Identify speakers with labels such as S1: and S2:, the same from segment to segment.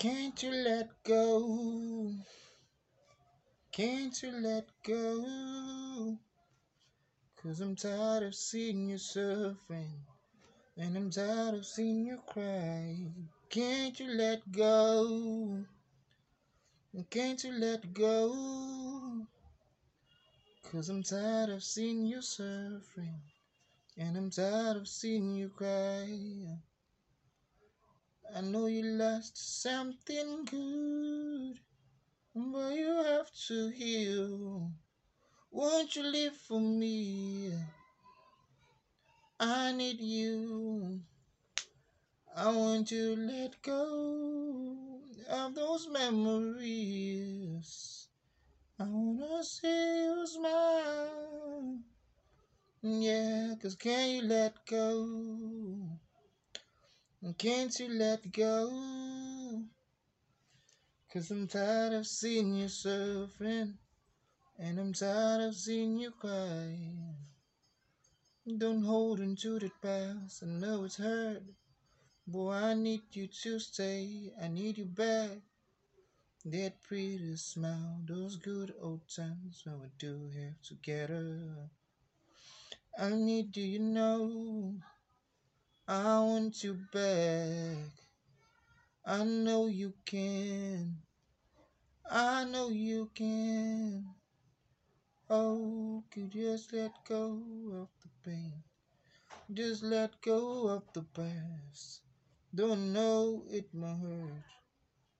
S1: Can't you let go? Can't you let go? Cause I'm tired of seeing you suffering. And I'm tired of seeing you cry. Can't you let go? Can't you let go? Cause I'm tired of seeing you suffering. And I'm tired of seeing you cry. I know you lost something good, but you have to heal. Won't you live for me? I need you. I want to let go of those memories. I wanna see you smile. Yeah, cause can you let go? Can't you let go? Cause I'm tired of seeing you suffering. And I'm tired of seeing you cry. Don't hold into the past. I know it's hurt. Boy, I need you to stay. I need you back. That pretty smile, those good old times when we do have together. I need you, you know. I want you back. I know you can. I know you can. Oh, could you just let go of the pain? Just let go of the past. Don't know it might hurt.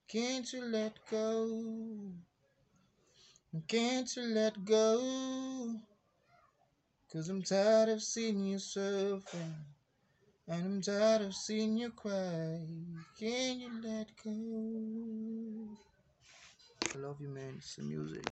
S1: Can't you let go? Can't you let go? Cause I'm tired of seeing you suffering. And I'm tired of seeing you cry. Can you let go? I love you, man. It's the music.